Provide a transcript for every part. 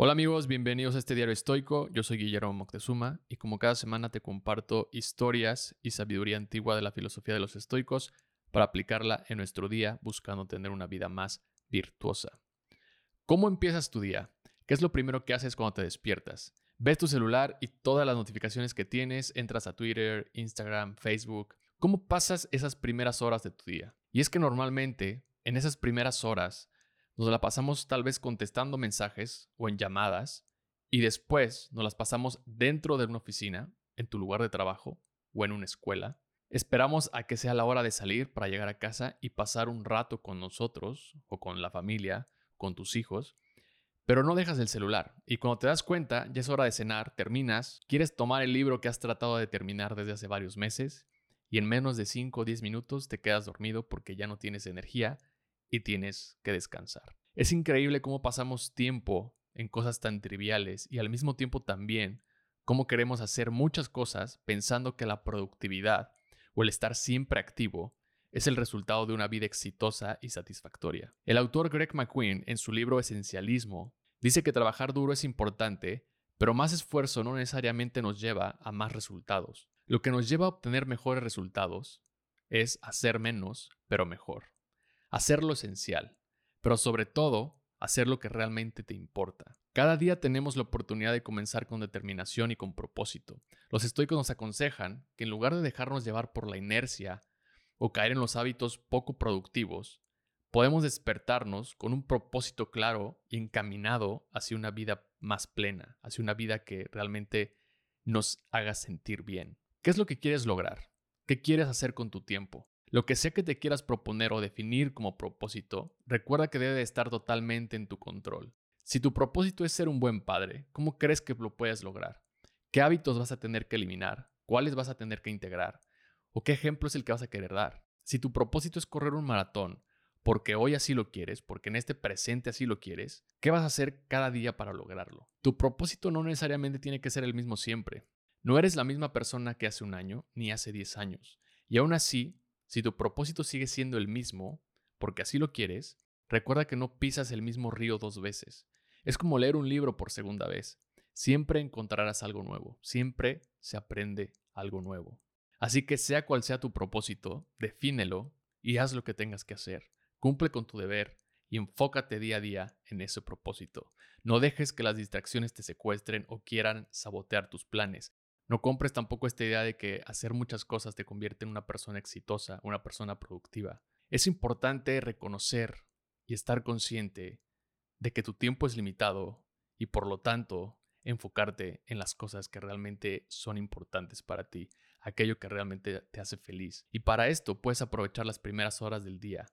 Hola amigos, bienvenidos a este diario estoico. Yo soy Guillermo Moctezuma y como cada semana te comparto historias y sabiduría antigua de la filosofía de los estoicos para aplicarla en nuestro día buscando tener una vida más virtuosa. ¿Cómo empiezas tu día? ¿Qué es lo primero que haces cuando te despiertas? Ves tu celular y todas las notificaciones que tienes, entras a Twitter, Instagram, Facebook. ¿Cómo pasas esas primeras horas de tu día? Y es que normalmente en esas primeras horas nos la pasamos tal vez contestando mensajes o en llamadas y después nos las pasamos dentro de una oficina, en tu lugar de trabajo o en una escuela. Esperamos a que sea la hora de salir para llegar a casa y pasar un rato con nosotros o con la familia, con tus hijos, pero no dejas el celular y cuando te das cuenta ya es hora de cenar, terminas, quieres tomar el libro que has tratado de terminar desde hace varios meses y en menos de 5 o 10 minutos te quedas dormido porque ya no tienes energía y tienes que descansar. Es increíble cómo pasamos tiempo en cosas tan triviales y al mismo tiempo también cómo queremos hacer muchas cosas pensando que la productividad o el estar siempre activo es el resultado de una vida exitosa y satisfactoria. El autor Greg McQueen, en su libro Esencialismo, dice que trabajar duro es importante, pero más esfuerzo no necesariamente nos lleva a más resultados. Lo que nos lleva a obtener mejores resultados es hacer menos, pero mejor hacer lo esencial, pero sobre todo, hacer lo que realmente te importa. Cada día tenemos la oportunidad de comenzar con determinación y con propósito. Los estoicos nos aconsejan que en lugar de dejarnos llevar por la inercia o caer en los hábitos poco productivos, podemos despertarnos con un propósito claro y encaminado hacia una vida más plena, hacia una vida que realmente nos haga sentir bien. ¿Qué es lo que quieres lograr? ¿Qué quieres hacer con tu tiempo? Lo que sea que te quieras proponer o definir como propósito, recuerda que debe estar totalmente en tu control. Si tu propósito es ser un buen padre, ¿cómo crees que lo puedes lograr? ¿Qué hábitos vas a tener que eliminar? ¿Cuáles vas a tener que integrar? ¿O qué ejemplo es el que vas a querer dar? Si tu propósito es correr un maratón, porque hoy así lo quieres, porque en este presente así lo quieres, ¿qué vas a hacer cada día para lograrlo? Tu propósito no necesariamente tiene que ser el mismo siempre. No eres la misma persona que hace un año ni hace 10 años. Y aún así, si tu propósito sigue siendo el mismo, porque así lo quieres, recuerda que no pisas el mismo río dos veces. Es como leer un libro por segunda vez. Siempre encontrarás algo nuevo, siempre se aprende algo nuevo. Así que sea cual sea tu propósito, defínelo y haz lo que tengas que hacer. Cumple con tu deber y enfócate día a día en ese propósito. No dejes que las distracciones te secuestren o quieran sabotear tus planes. No compres tampoco esta idea de que hacer muchas cosas te convierte en una persona exitosa, una persona productiva. Es importante reconocer y estar consciente de que tu tiempo es limitado y por lo tanto enfocarte en las cosas que realmente son importantes para ti, aquello que realmente te hace feliz. Y para esto puedes aprovechar las primeras horas del día,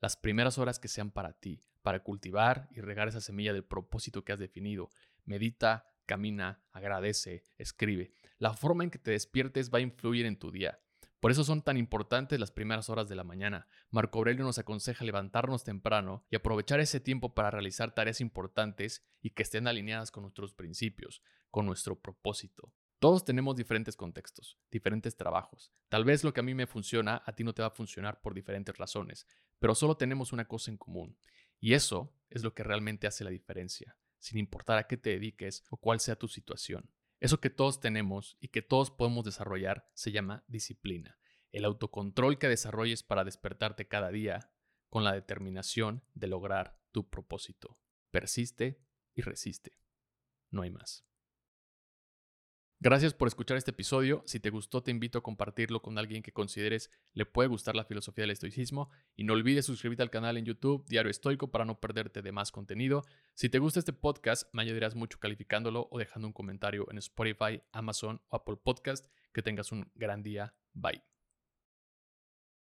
las primeras horas que sean para ti, para cultivar y regar esa semilla del propósito que has definido. Medita, camina, agradece, escribe. La forma en que te despiertes va a influir en tu día. Por eso son tan importantes las primeras horas de la mañana. Marco Aurelio nos aconseja levantarnos temprano y aprovechar ese tiempo para realizar tareas importantes y que estén alineadas con nuestros principios, con nuestro propósito. Todos tenemos diferentes contextos, diferentes trabajos. Tal vez lo que a mí me funciona, a ti no te va a funcionar por diferentes razones, pero solo tenemos una cosa en común. Y eso es lo que realmente hace la diferencia sin importar a qué te dediques o cuál sea tu situación. Eso que todos tenemos y que todos podemos desarrollar se llama disciplina, el autocontrol que desarrolles para despertarte cada día con la determinación de lograr tu propósito. Persiste y resiste. No hay más. Gracias por escuchar este episodio. Si te gustó, te invito a compartirlo con alguien que consideres le puede gustar la filosofía del estoicismo. Y no olvides suscribirte al canal en YouTube, Diario Estoico, para no perderte de más contenido. Si te gusta este podcast, me ayudarías mucho calificándolo o dejando un comentario en Spotify, Amazon o Apple Podcast. Que tengas un gran día. Bye.